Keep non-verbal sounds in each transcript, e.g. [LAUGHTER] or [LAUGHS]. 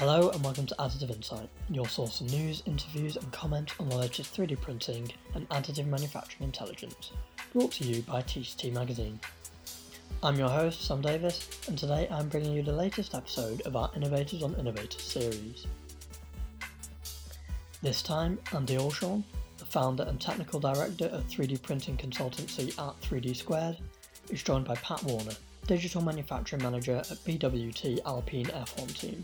Hello and welcome to Additive Insight, your source of news, interviews, and comment on the latest 3D printing and additive manufacturing intelligence, brought to you by TCT Magazine. I'm your host, Sam Davis, and today I'm bringing you the latest episode of our Innovators on Innovators series. This time, Andy Allshorn, the founder and technical director of 3D printing consultancy at 3D Squared, is joined by Pat Warner, digital manufacturing manager at BWT Alpine F1 team.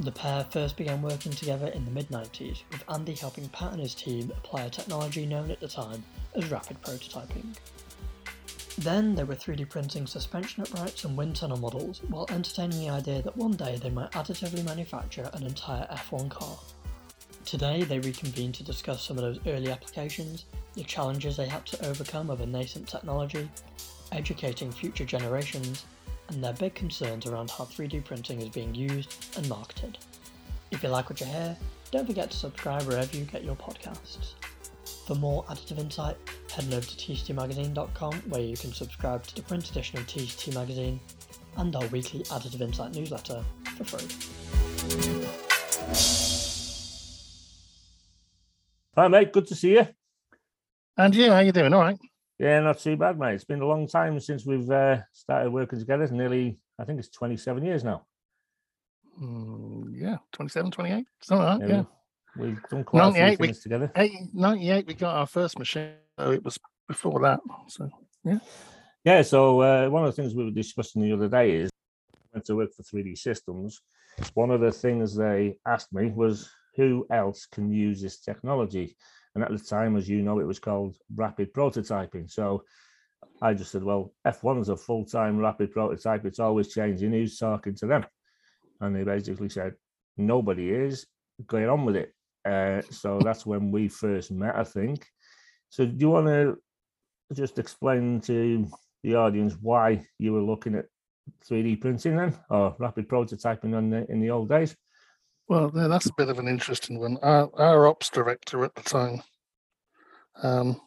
The pair first began working together in the mid 90s, with Andy helping Pat and his team apply a technology known at the time as rapid prototyping. Then they were 3D printing suspension uprights and wind tunnel models while entertaining the idea that one day they might additively manufacture an entire F1 car. Today they reconvene to discuss some of those early applications, the challenges they had to overcome of a nascent technology, educating future generations, and their big concerns around how 3D printing is being used and marketed. If you like what you hear, don't forget to subscribe wherever you get your podcasts. For more additive insight, head over to tctmagazine.com where you can subscribe to the print edition of TCT Magazine and our weekly Additive Insight newsletter for free. Hi, mate. Good to see you. And you, how you doing? All right. Yeah, not too bad, mate. It's been a long time since we've uh, started working together. It's Nearly, I think it's 27 years now. Mm, yeah, 27, 28, something like that. Yeah. We've done quite a few things we, together. eight- 98, we got our first machine. So it was before that. So, yeah. Yeah, so uh, one of the things we were discussing the other day is I went to work for 3D Systems. One of the things they asked me was who else can use this technology? And at the time, as you know, it was called rapid prototyping. So I just said, well, F1 is a full time rapid prototype. It's always changing. Who's talking to them? And they basically said, nobody is. Going on with it. Uh, so that's when we first met, I think. So do you want to just explain to the audience why you were looking at 3D printing then, or rapid prototyping on the, in the old days? Well, that's a bit of an interesting one. Our, our ops director at the time, um,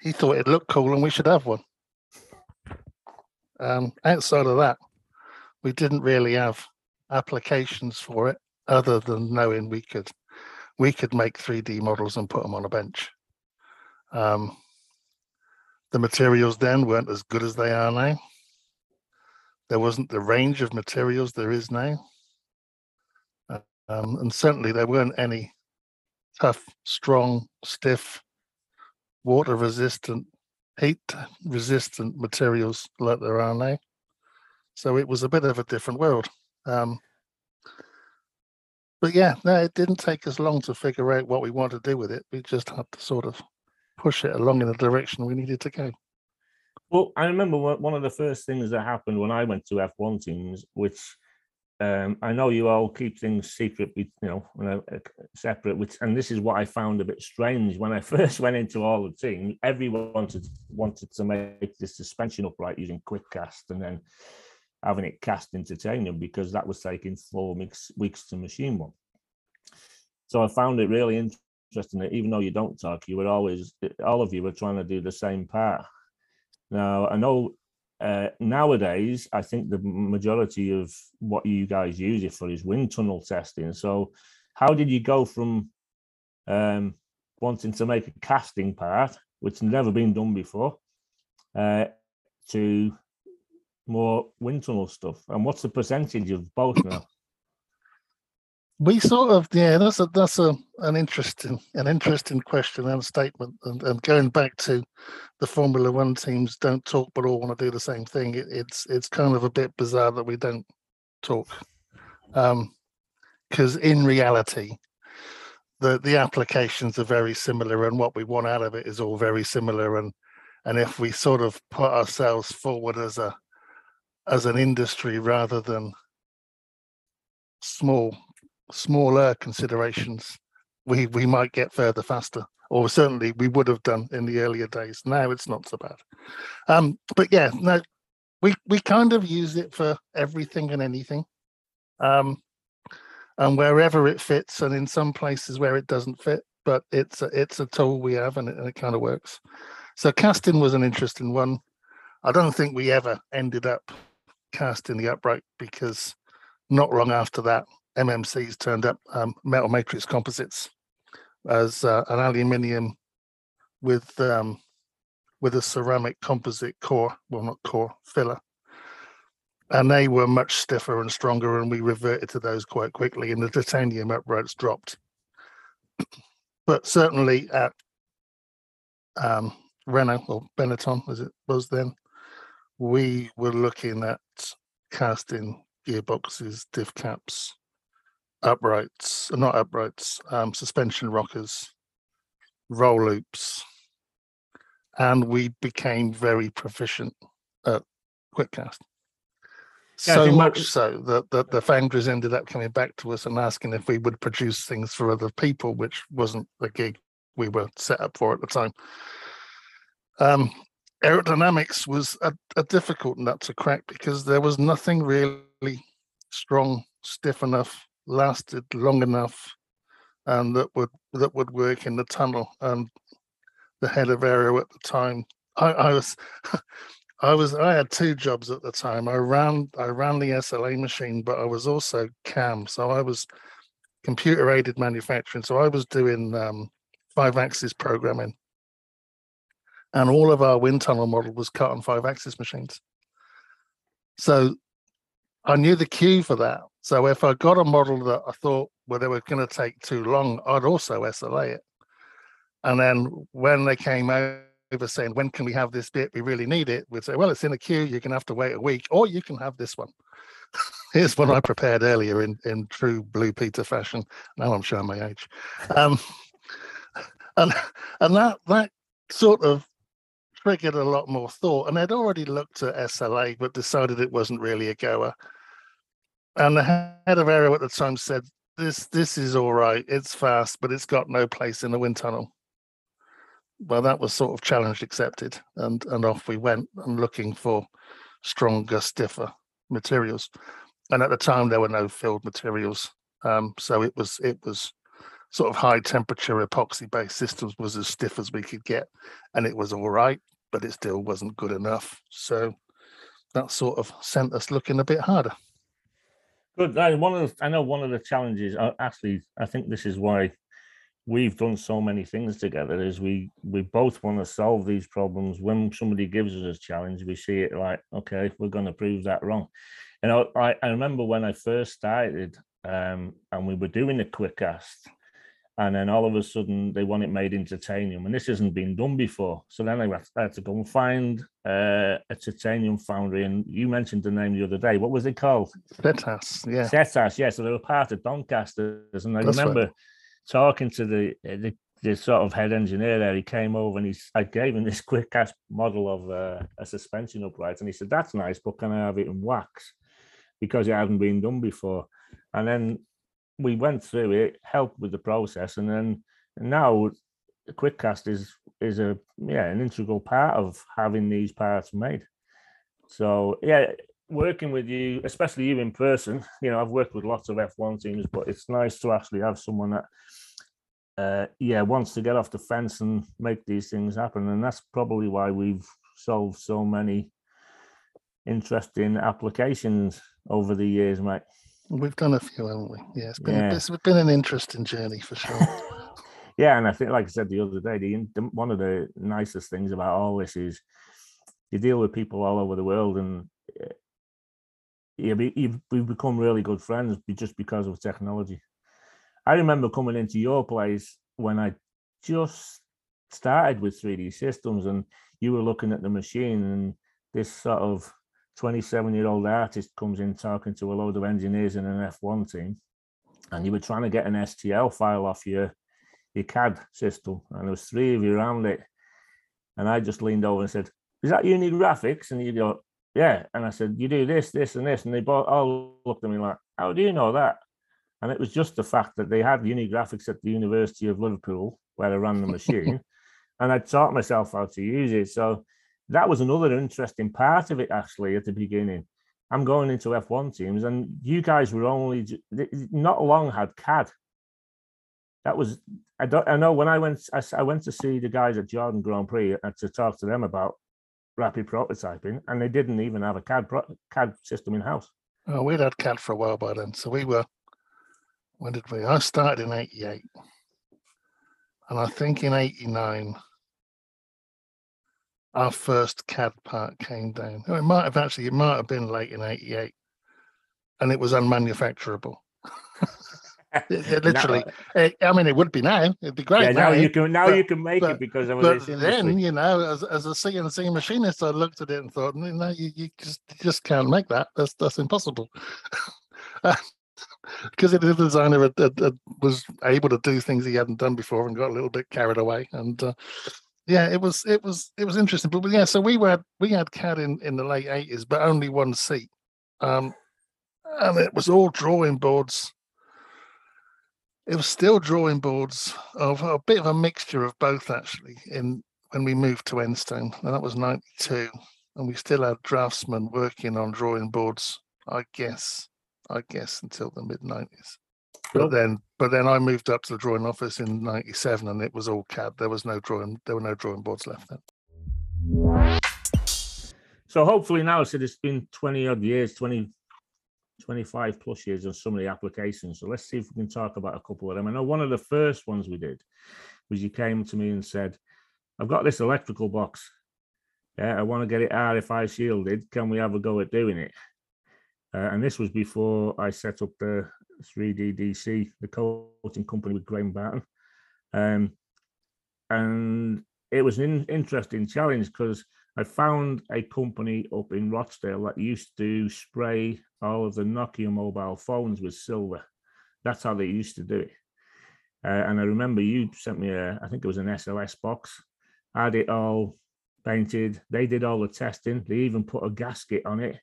he thought it looked cool and we should have one. Um, outside of that, we didn't really have applications for it other than knowing we could we could make 3D models and put them on a bench. Um, the materials then weren't as good as they are now. There wasn't the range of materials there is now. Um, and certainly there weren't any tough, strong, stiff, water resistant, heat resistant materials like there are now. So it was a bit of a different world. Um, but yeah, no, it didn't take us long to figure out what we wanted to do with it. We just had to sort of push it along in the direction we needed to go. Well, I remember one of the first things that happened when I went to F1 teams, which um, I know you all keep things secret, you know, know, uh, separate. Which, and this is what I found a bit strange when I [LAUGHS] first went into all the teams. Everyone wanted wanted to make the suspension upright using quick cast, and then having it cast into titanium because that was taking four weeks weeks to machine one. So I found it really interesting that even though you don't talk, you were always all of you were trying to do the same part. Now I know uh, nowadays I think the majority of what you guys use it for is wind tunnel testing. So how did you go from um, wanting to make a casting part, which never been done before, uh, to more wind tunnel stuff? And what's the percentage of both now? We sort of yeah, that's a that's a an interesting an interesting question and statement. And, and going back to the Formula One teams don't talk but all want to do the same thing. It, it's it's kind of a bit bizarre that we don't talk, um, because in reality, the the applications are very similar, and what we want out of it is all very similar. And and if we sort of put ourselves forward as a as an industry rather than small smaller considerations, we we might get further faster, or certainly we would have done in the earlier days. Now it's not so bad. Um, but yeah, no, we we kind of use it for everything and anything, um, and wherever it fits, and in some places where it doesn't fit, but it's a, it's a tool we have, and it, and it kind of works. So casting was an interesting one. I don't think we ever ended up casting the upright because not long after that, MMCs turned up, um, metal matrix composites, as uh, an aluminium with um, with a ceramic composite core, well, not core, filler. And they were much stiffer and stronger, and we reverted to those quite quickly, and the titanium uprights dropped. [CLEARS THROAT] but certainly at um, Renault or Benetton, as it was then, we were looking at casting gearboxes, diff caps, uprights, not uprights, um, suspension rockers, roll loops, and we became very proficient at quickcast. Yeah, so much so that, that the foundries ended up coming back to us and asking if we would produce things for other people, which wasn't the gig we were set up for at the time. Um, aerodynamics was a, a difficult nut to crack because there was nothing really strong, stiff enough, lasted long enough, and that would that would work in the tunnel. And the head of aero at the time, I, I was. [LAUGHS] I was I had two jobs at the time. I ran I ran the SLA machine, but I was also CAM. So I was computer aided manufacturing. So I was doing um, five axis programming. And all of our wind tunnel model was cut on five axis machines. So I knew the queue for that. So if I got a model that I thought well they were going to take too long, I'd also SLA it. And then when they came over saying, when can we have this bit? We really need it. We'd say, well, it's in a queue. You're going to have to wait a week, or you can have this one. [LAUGHS] Here's one I prepared earlier in, in true Blue Peter fashion. Now I'm showing my age. Um, [LAUGHS] and and that that sort of triggered a lot more thought. And they'd already looked at SLA, but decided it wasn't really a goer. And the head of aero at the time said, "This this is all right. It's fast, but it's got no place in the wind tunnel." Well, that was sort of challenged accepted, and and off we went and looking for stronger, stiffer materials. And at the time, there were no filled materials, um, so it was it was sort of high temperature epoxy based systems was as stiff as we could get, and it was all right, but it still wasn't good enough. So that sort of sent us looking a bit harder. Good. One of the, I know one of the challenges. Uh, actually, I think this is why we've done so many things together. Is we we both want to solve these problems. When somebody gives us a challenge, we see it like, okay, we're going to prove that wrong. Know, I, I remember when I first started, um, and we were doing a quick cast, and then all of a sudden they want it made in titanium, and this hasn't been done before. So then I had, to go and find uh, a titanium foundry, and you mentioned the name the other day. What was it called? Setas, yeah. Setas, yeah. So they were part of Doncasters, and I That's right. remember talking to the, the the sort of head engineer there. He came over and he I gave him this [LAUGHS] quick cast model of uh, a suspension upright, and he said, "That's nice, but can I have it in wax?" Because it hadn't been done before. And then we went through it, helped with the process, and then now QuickCast is is a yeah an integral part of having these parts made. So yeah, working with you, especially you in person, you know, I've worked with lots of F1 teams, but it's nice to actually have someone that, uh, yeah, wants to get off the fence and make these things happen. And that's probably why we've solved so many interesting applications over the years, mate. We've done a few, haven't we? Yeah, it's been Yeah. it's been an interesting journey for sure. [LAUGHS] Yeah, and I think, like I said the other day, the, the one of the nicest things about all this is you deal with people all over the world, and eh, you be, you've, we've become really good friends just because of technology. I remember coming into your place when I just started with 3D systems, and you were looking at the machine, and this sort of 27 year old artist comes in talking to a load of engineers in an F1 team, and you were trying to get an STL file off your your CAD system, and there was three of you around it. And I just leaned over and said, "Is that Uni Graphics?" And you go, "Yeah." And I said, "You do this, this, and this," and they both all looked at me like, "How do you know that?" And it was just the fact that they had Uni Graphics at the University of Liverpool, where I ran the machine, [LAUGHS] and I taught myself how to use it. So that was another interesting part of it actually at the beginning. I'm going into F1 teams, and you guys were only not long had CAD. That was I don't I know when I went I went to see the guys at Jordan Grand Prix and to talk to them about rapid prototyping, and they didn't even have a CAD CAD system in house. Oh, we'd had CAD for a while by then. So we were, when did we? I started in 88. And I think in 89, our first CAD part came down. It might have actually, it might have been late in 88. And it was unmanufacturable. [LAUGHS] It- it literally, it- I mean, it would be now. It'd be great. yeah, now now, you can now but- you can make but- it because of but then, you know, as, as a CNC machinist, I looked at it and thought, no, you, you just you just can't make that. That's that's impossible. [LAUGHS] Because the designer had, had, had- was able to do things he hadn't done before and got a little bit carried away. And uh, yeah, it was it was it was interesting. But yeah, so we were we had CAD in in the late eighties, but only one seat, um, and it was all drawing boards it was still drawing boards of a bit of a mixture of both actually in when we moved to Enstone and that was 92 and we still had draftsmen working on drawing boards I guess I guess until the mid 90s Cool. But then but then I moved up to the drawing office in 97 and it was all CAD there was no drawing there were no drawing boards left then So hopefully now, so it's been 20 odd years, 20, 25 plus years on some of the applications. So let's see if we can talk about a couple of them. I know one of the first ones we did was you came to me and said, I've got this electrical box. Yeah, I want to get it RFI shielded. Can we have a go at doing it? Uh, and this was before I set up the 3DDC, the coating company with Graham Barton. Um, and it was an in- interesting challenge because I found a company up in Rochdale that used to spray all of the Nokia mobile phones with silver. That's how they used to do it. Uh, and I remember you sent me a, I think it was an SLS box, had it all painted. They did all the testing. They even put a gasket on it.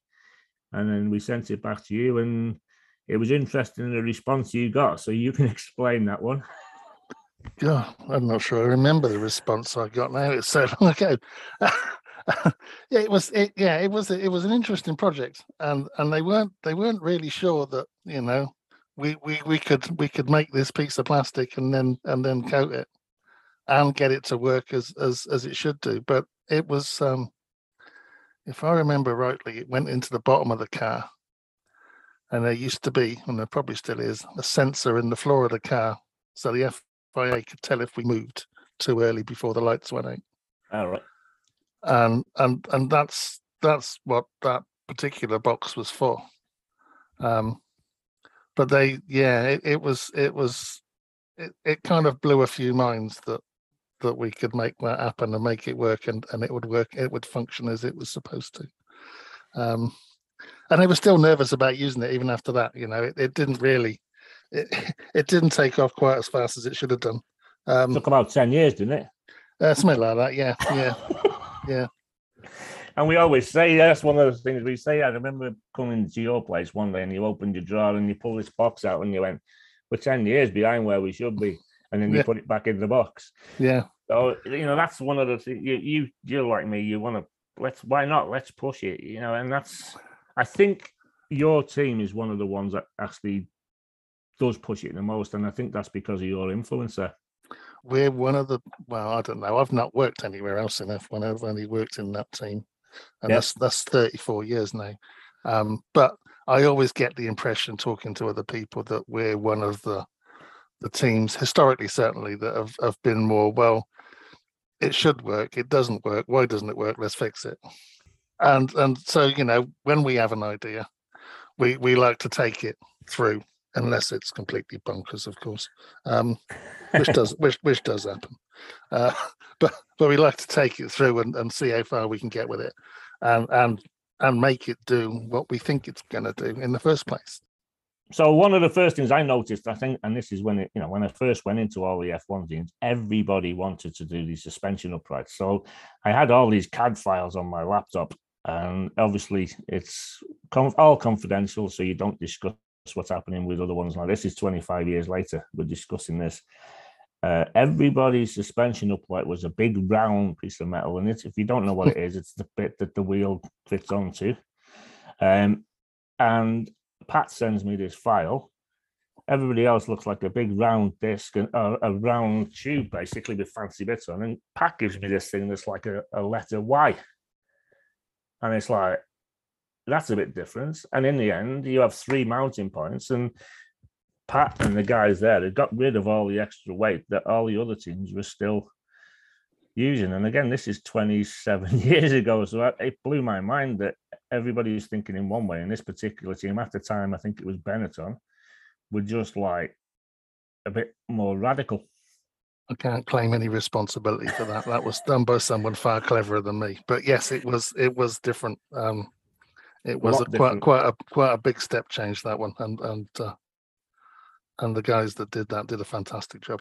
And then we sent it back to you. And it was interesting the response you got. So you can [LAUGHS] explain that one. Yeah, I'm not sure I remember the response I got now. It's so long ago. yeah, it was. It, yeah, it was. It was an interesting project, and and they weren't they weren't really sure that you know we we we could we could make this piece of plastic and then and then coat it and get it to work as as as it should do. But it was, um if I remember rightly, it went into the bottom of the car, and there used to be, and there probably still is, a sensor in the floor of the car, so the FIA could tell if we moved too early before the lights went out. All right. and and and that's that's what that particular box was for. Um but they yeah it, it was it was it, it kind of blew a few minds that that we could make that happen and make it work and and it would work it would function as it was supposed to. Um and I was still nervous about using it even after that you know it, it didn't really it, [LAUGHS] it didn't take off quite as fast as it should have done um Took about 10 years, didn't it? uh, something like that yeah yeah [LAUGHS] Yeah. And we always say that's one of the things we say. I remember coming to your place one day and you opened your drawer and you pulled this box out and you went, We're 10 years behind where we should be. And then you Yeah. put it back in the box. yeah So, you know, that's one of the things you, you, you're like me, you want to, let's, why not? Let's push it, you know, and that's, I think your team is one of the ones that actually does push it the most. And I think that's because of your influencer. we're one of the well i don't know i've not worked anywhere else in f1 i've only worked in that team and Yeah. that's that's 34 years now um but i always get the impression talking to other people that we're one of the the teams historically certainly that have, have been more well it should work it doesn't work why doesn't it work let's fix it and and so you know when we have an idea we we like to take it through unless it's completely bonkers of course um which does [LAUGHS] which which does happen uh, [LAUGHS] but but we like to take it through and, and see how far we can get with it and and and make it do what we think it's going to do in the first place So one of the first things I noticed, I think, and this is when it, you know, when I first went into all the F1 teams, everybody wanted to do these suspension uprights. So I had all these CAD files on my laptop, and obviously it's all confidential, so you don't discuss what's happening with other ones. Now this is 25 years later. We're discussing this. Uh, everybody's suspension upright was a big round piece of metal, and if you don't know what it is, it's the bit that the wheel fits onto. Um, and Pat sends me this file. Everybody else looks like a big round disc and uh, a round tube, basically with fancy bits on. And Pat gives me this thing that's like a, a letter Y, and it's like, that's a bit different. And in the end, you have three mounting points, and Pat and the guys there, they got rid of all the extra weight that all the other teams were still using. And again, this is 27 [LAUGHS] years ago, so it blew my mind that everybody was thinking in one way. And this particular team, at the time, I think it was Benetton, were just like a bit more radical. I can't claim any responsibility for that. That was done by someone far cleverer than me. But yes, it was it was different. Um, it was a, a quite quite a quite a big step change that one, and and uh, and the guys that did that did a fantastic job.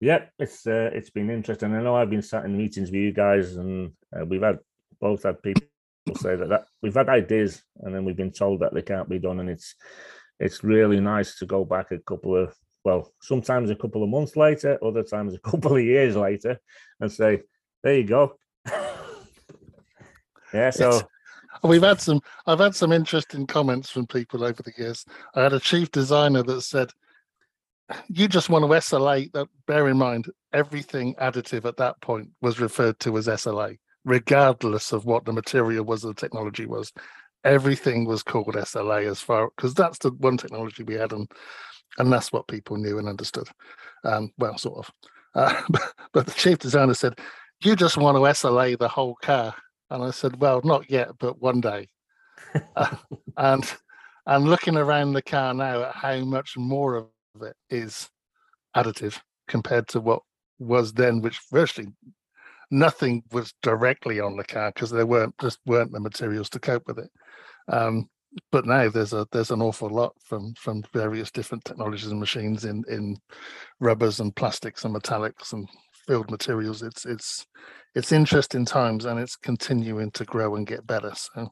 Yeah, it's uh, it's been interesting. I know I've been sat in meetings with you guys, and uh, we've had both had people say that, that we've had ideas, and then we've been told that they can't be done, and it's it's really nice to go back a couple of well, sometimes a couple of months later, other times a [LAUGHS] couple of years later, and say, "There you go." [LAUGHS] yeah, so it's, we've had some. I've had some interesting comments from people over the years. I had a chief designer that said, "You just want to SLA." That bear in mind, everything additive at that point was referred to as SLA, regardless of what the material was, or the technology was. Everything was called SLA as far because that's the one technology we had, and and that's what people knew and understood. Um, well, sort of. Uh, [LAUGHS] but, but, the chief designer said, "You just want to SLA the whole car," and I said, "Well, not yet, but one day." uh, [LAUGHS] and and looking around the car now at how much more of it is additive compared to what was then, which virtually nothing was directly on the car because there weren't just weren't the materials to cope with it. Um, but now there's a there's an awful lot from from various different technologies and machines in in rubbers and plastics and metallics and filled materials. It's it's it's interesting times and it's continuing to grow and get better so.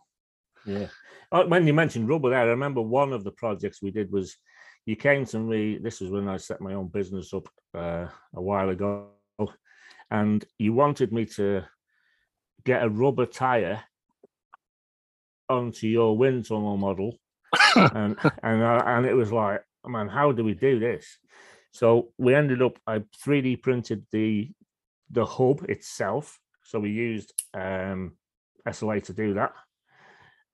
Yeah. When you mentioned rubber there i remember one of the projects we did was you came to me this was when i set my own business up uh, a while ago and you wanted me to get a rubber tire onto your wind tunnel model, [LAUGHS] and and uh, and it was like, man, how do we do this? So we ended up. I 3D printed the the hub itself. So we used um, SLA to do that.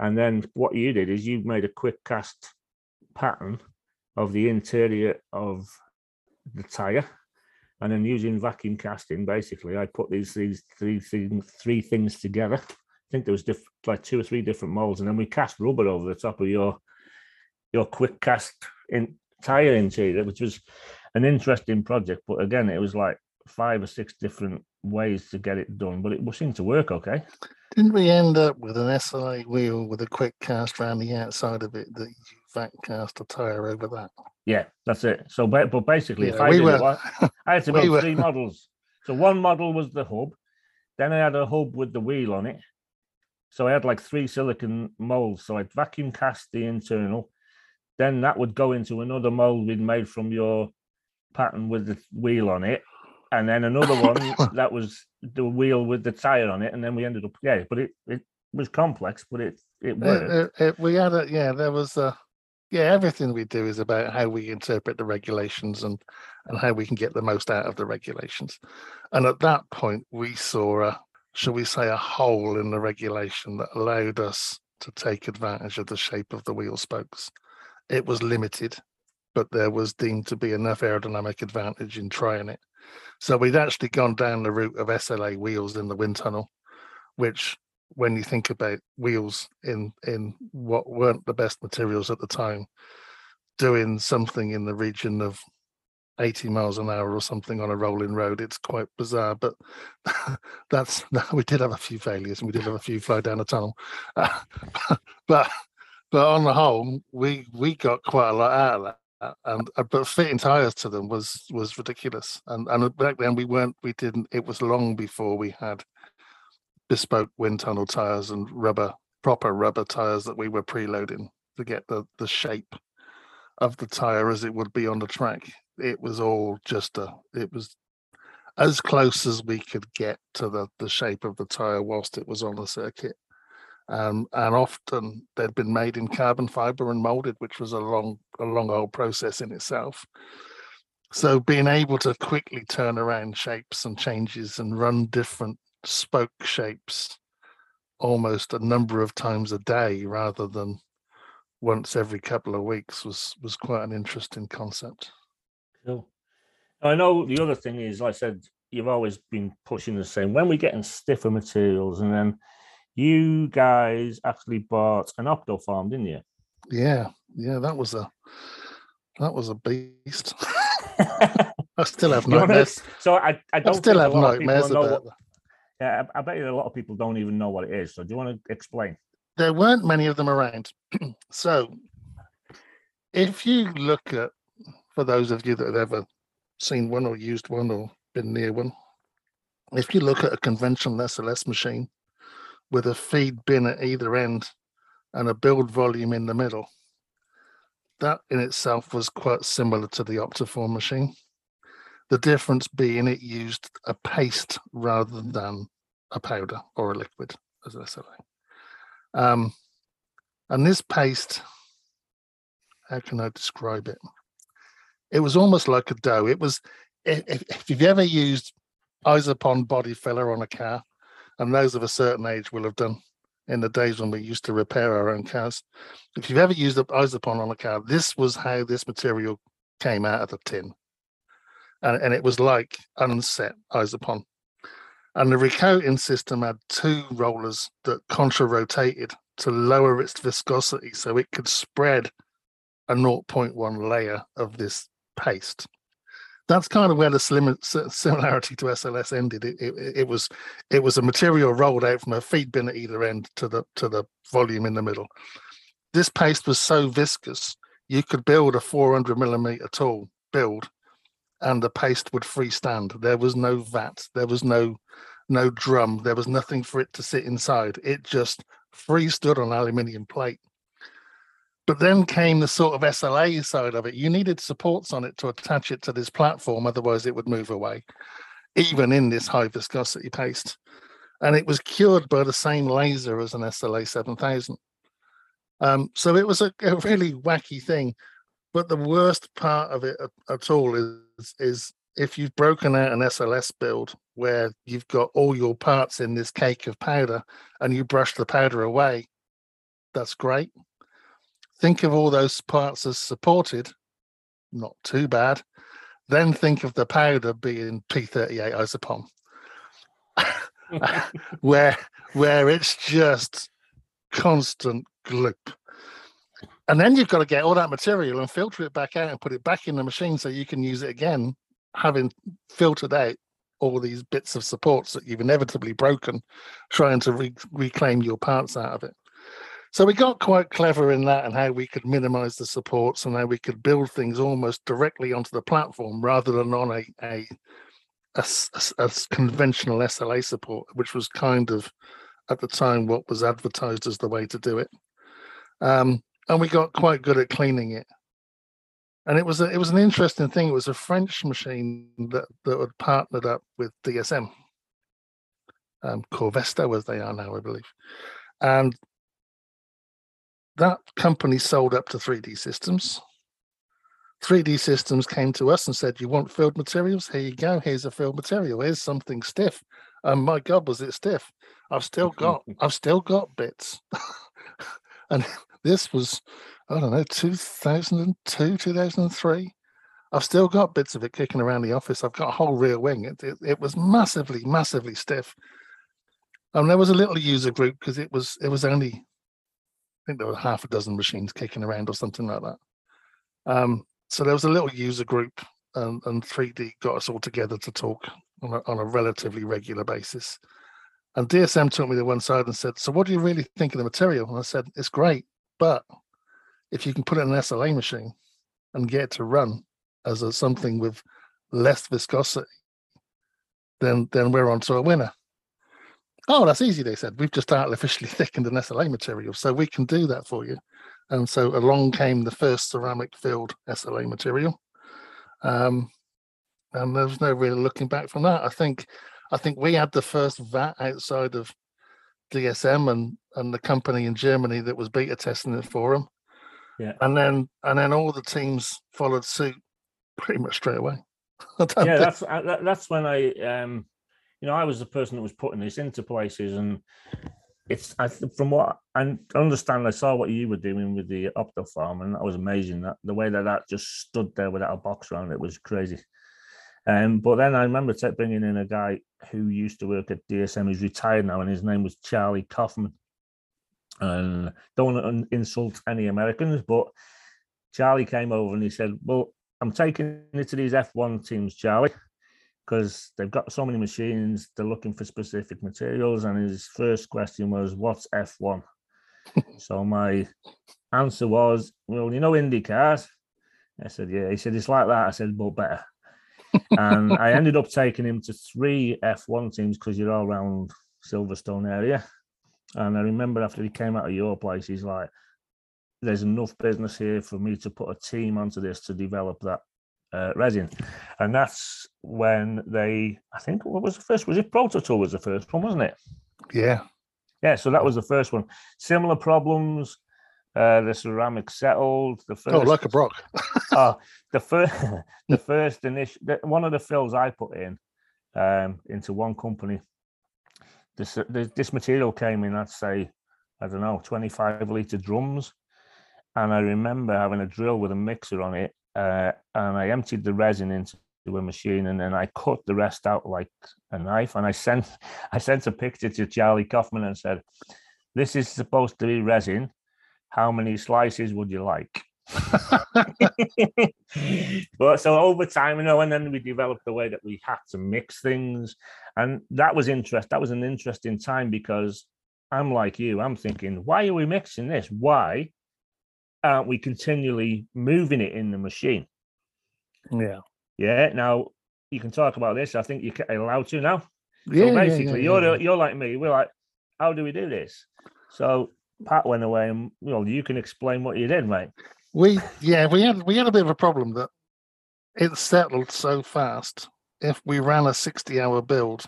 And then what you did is you made a quick cast pattern of the interior of the tire. And then using vacuum casting, basically, I put these these three things three things together think there was diff- like two or three different molds, and then we cast rubber over the top of your your quick cast in tire interior, which was an interesting project. But again, it was like five or six different ways to get it done, but it seemed to work okay. Didn't we end up with an SLA wheel with a quick cast around the outside of it that you vac cast a tire over that? Yeah, that's it. So, but basically, yeah, if I we did were, it, I had to [LAUGHS] build we three models. So one model was the hub, then I had a hub with the wheel on it, so I had like three silicon molds. So I'd vacuum cast the internal, then that would go into another mold we'd made from your pattern with the wheel on it, and then another [LAUGHS] one that was the wheel with the tire on it, and then we ended up yeah. But it it was complex, but it it worked. It, it, it, we had a yeah. There was a yeah. Everything we do is about how we interpret the regulations and and how we can get the most out of the regulations. And at that point, we saw a shall we say, a hole in the regulation that allowed us to take advantage of the shape of the wheel spokes. It was limited, but there was deemed to be enough aerodynamic advantage in trying it. So we'd actually gone down the route of SLA wheels in the wind tunnel, which when you think about wheels in in what weren't the best materials at the time, doing something in the region of 80 miles an hour or something on a rolling road. It's quite bizarre, but [LAUGHS] that's [LAUGHS] we did have a few failures and we did have a few fly down a tunnel. Uh, [LAUGHS] but but on the whole, we we got quite a lot out of that. And uh, but fitting tires to them was was ridiculous. And and back then we weren't we didn't. It was long before we had bespoke wind tunnel tires and rubber proper rubber tires that we were preloading to get the the shape of the tire as it would be on the track it was all just a it was as close as we could get to the the shape of the tire whilst it was on the circuit um, and often they'd been made in carbon fiber and molded which was a long a long old process in itself so being able to quickly turn around shapes and changes and run different spoke shapes almost a number of times a day rather than once every couple of weeks was was quite an interesting concept. Cool. I know the other thing is, like I said, you've always been pushing the same. When we're getting stiffer materials, and then you guys actually bought an Optoform, didn't you? Yeah, yeah, that was a that was a beast. [LAUGHS] I still have [LAUGHS] nightmares. so I, I don't I still have nightmares about. What, yeah, I, I bet you a lot of people don't even know what it is. So do you want to explain? There weren't many of them around. [CLEARS THROAT] so if you look at, for those of you that have ever seen one or used one or been near one, if you look at a conventional SLS machine with a feed bin at either end and a build volume in the middle, that in itself was quite similar to the Optoform machine. The difference being it used a paste rather than a powder or a liquid as SLA. Um, and this paste, how can I describe it? It was almost like a dough. It was, if, if you've ever used Isopon body filler on a car, and those of a certain age will have done in the days when we used to repair our own cars. If you've ever used Isopon on a car, this was how this material came out of the tin. And, and it was like unset Isopon. And the recoating system had two rollers that contra rotated to lower its viscosity so it could spread a 0.1 layer of this paste. That's kind of where the similarity to SLS ended. It, it, it, was it was a material rolled out from a feed bin at either end to the to the volume in the middle. This paste was so viscous you could build a 400 millimeter tall build, and the paste would freestand. There was no vat. There was no no drum. There was nothing for it to sit inside. It just free stood on aluminium plate. But then came the sort of SLA side of it. You needed supports on it to attach it to this platform, otherwise it would move away, even in this high viscosity paste. And it was cured by the same laser as an SLA 7000. Um, so it was a, a, really wacky thing. But the worst part of it at, at all is, is if you've broken out an SLS build where you've got all your parts in this cake of powder and you brush the powder away, that's great. Think of all those parts as supported, not too bad. Then think of the powder being P38 Isopon, [LAUGHS] where where it's just constant gloop. And then you've got to get all that material and filter it back out and put it back in the machine so you can use it again having filtered out all these bits of supports that you've inevitably broken, trying to re- reclaim your parts out of it. So we got quite clever in that and how we could minimize the supports and how we could build things almost directly onto the platform rather than on a a, a, a conventional SLA support, which was kind of at the time what was advertised as the way to do it. Um, and we got quite good at cleaning it and it was a, it was an interesting thing. It was a French machine that that had partnered up with DSM, um, as they are now, I believe, and that company sold up to 3D Systems. 3D Systems came to us and said, "You want filled materials? Here you go. Here's a filled material. Here's something stiff." And my God, was it stiff? I've still [LAUGHS] got I've still got bits, [LAUGHS] and this was I don't know, 2002, 2003. I've still got bits of it kicking around the office. I've got a whole rear wing. It, it, it was massively, massively stiff. And there was a little user group because it was it was only, think there were half a dozen machines kicking around or something like that. Um, so there was a little user group, and, and 3D got us all together to talk on a, on a relatively regular basis. And DSM took me to one side and said, "So what do you really think of the material?" And I said, "It's great, but if you can put it in an SLA machine and get it to run as a, something with less viscosity, then then we're on to a winner. Oh, that's easy, they said. We've just artificially [LAUGHS] thickened an SLA material, so we can do that for you. And so along came the first ceramic filled SLA material. Um, and there's no really looking back from that. I think I think we had the first vat outside of DSM and and the company in Germany that was beta testing it for them. Yeah. And then and then all the teams followed suit pretty much straight away. [LAUGHS] yeah, think... that's uh, that's when I um you know I was the person that was putting this into places and it's I, from what I understand, I saw what you were doing with the Optoform, and that was amazing. That the way that that just stood there without a box around it was crazy. Um, but then I remember bringing in a guy who used to work at DSM. He's retired now, and his name was Charlie Kaufman. And don't want to insult any Americans, but Charlie came over and he said, "Well, I'm taking it to these F1 teams, Charlie, because they've got so many machines. They're looking for specific materials." And his first question was, "What's F1?" [LAUGHS] so my answer was, "Well, you know Indy cars." I said, "Yeah." He said, "It's like that." I said, "But better." and I [LAUGHS] ended up taking him to three F1 teams because you're all around Silverstone area. And I remember after he came out of your place, he's like, "There's enough business here for me to put a team onto this to develop that uh, resin." And that's when they, I think, what was the first? Was it Prototool? Was the first one, wasn't it? Yeah, yeah. So that was the first one. Similar problems. Uh, the ceramic settled. The first, oh, like a Brock. [LAUGHS] oh, [LAUGHS] the first, the first initial, one of the fills I put in um, into one company. This this material came in, I'd say, I don't know, twenty five liter drums, and I remember having a drill with a mixer on it, uh, and I emptied the resin into a machine, and then I cut the rest out like a knife, and I sent [LAUGHS] I sent a picture to Charlie Kaufman and said, "This is supposed to be resin." how many slices would you like? [LAUGHS] but so over time, you know, and then we developed the way that we had to mix things, and that was interest. That was an interesting time because I'm like you. I'm thinking, why are we mixing this? Why aren't we continually moving it in the machine? Yeah, yeah. Now you can talk about this. I think you're allowed to now. Yeah, so basically, yeah, yeah, you're you're like me. We're like, how do we do this? So Pat went away, and well, you can explain what you did, mate. We yeah, we had we had a bit of a problem that it settled so fast. If we ran a sixty-hour build,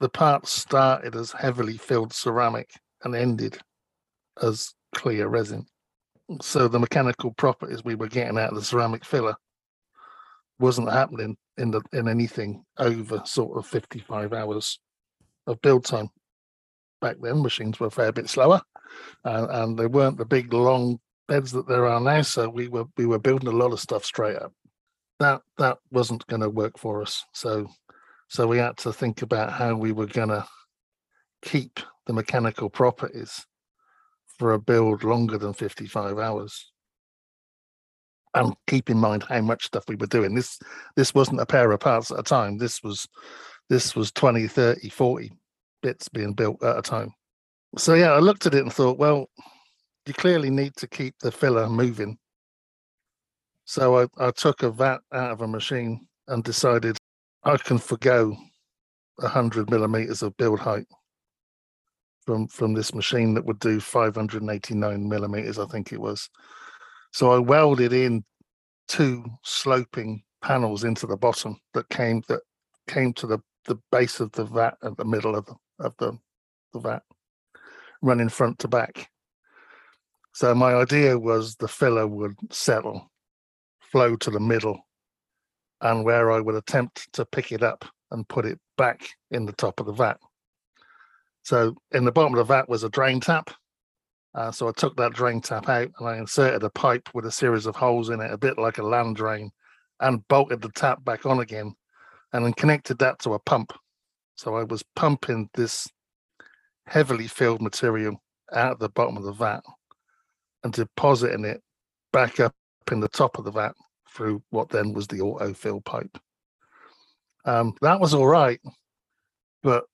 the parts started as heavily filled ceramic and ended as clear resin. So the mechanical properties we were getting out of the ceramic filler wasn't happening in the in anything over sort of 55 hours of build time. Back then, machines were a fair bit slower and, and they weren't the big long beds that there are now. So we were we were building a lot of stuff straight up. That that wasn't going to work for us. So so we had to think about how we were going to keep the mechanical properties for a build longer than 55 hours. And keep in mind how much stuff we were doing. This this wasn't a pair of parts at a time. This was this was 20 30 40 bits being built at a time. So yeah, I looked at it and thought, well, you clearly need to keep the filler moving. So I, I took a vat out of a machine and decided I can forego hundred millimeters of build height from from this machine that would do 589 millimeters, I think it was. So I welded in two sloping panels into the bottom that came that came to the the base of the vat at the middle of the of the, the vat running front to back. So my idea was the filler would settle, flow to the middle, and where I would attempt to pick it up and put it back in the top of the vat. So in the bottom of the vat was a drain tap. Uh, so I took that drain tap out and I inserted a pipe with a series of holes in it, a bit like a land drain, and bolted the tap back on again, and then connected that to a pump. So I was pumping this heavily filled material out of the bottom of the vat and depositing it back up in the top of the vat through what then was the auto fill pipe. Um, that was all right, but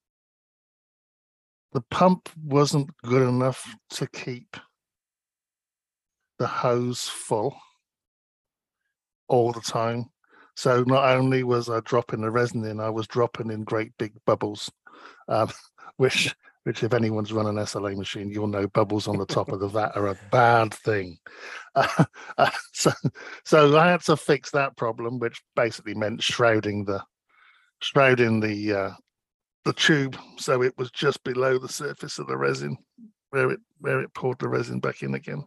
the pump wasn't good enough to keep the hose full all the time. So not only was I dropping the resin in, I was dropping in great big bubbles, um, [LAUGHS] which which if anyone's run an SLA machine, you'll know bubbles on the top of the vat are a bad thing. Uh, [LAUGHS] uh, so, so I had to fix that problem, which basically meant shrouding the shrouding the uh, the tube so it was just below the surface of the resin where it where it poured the resin back in again.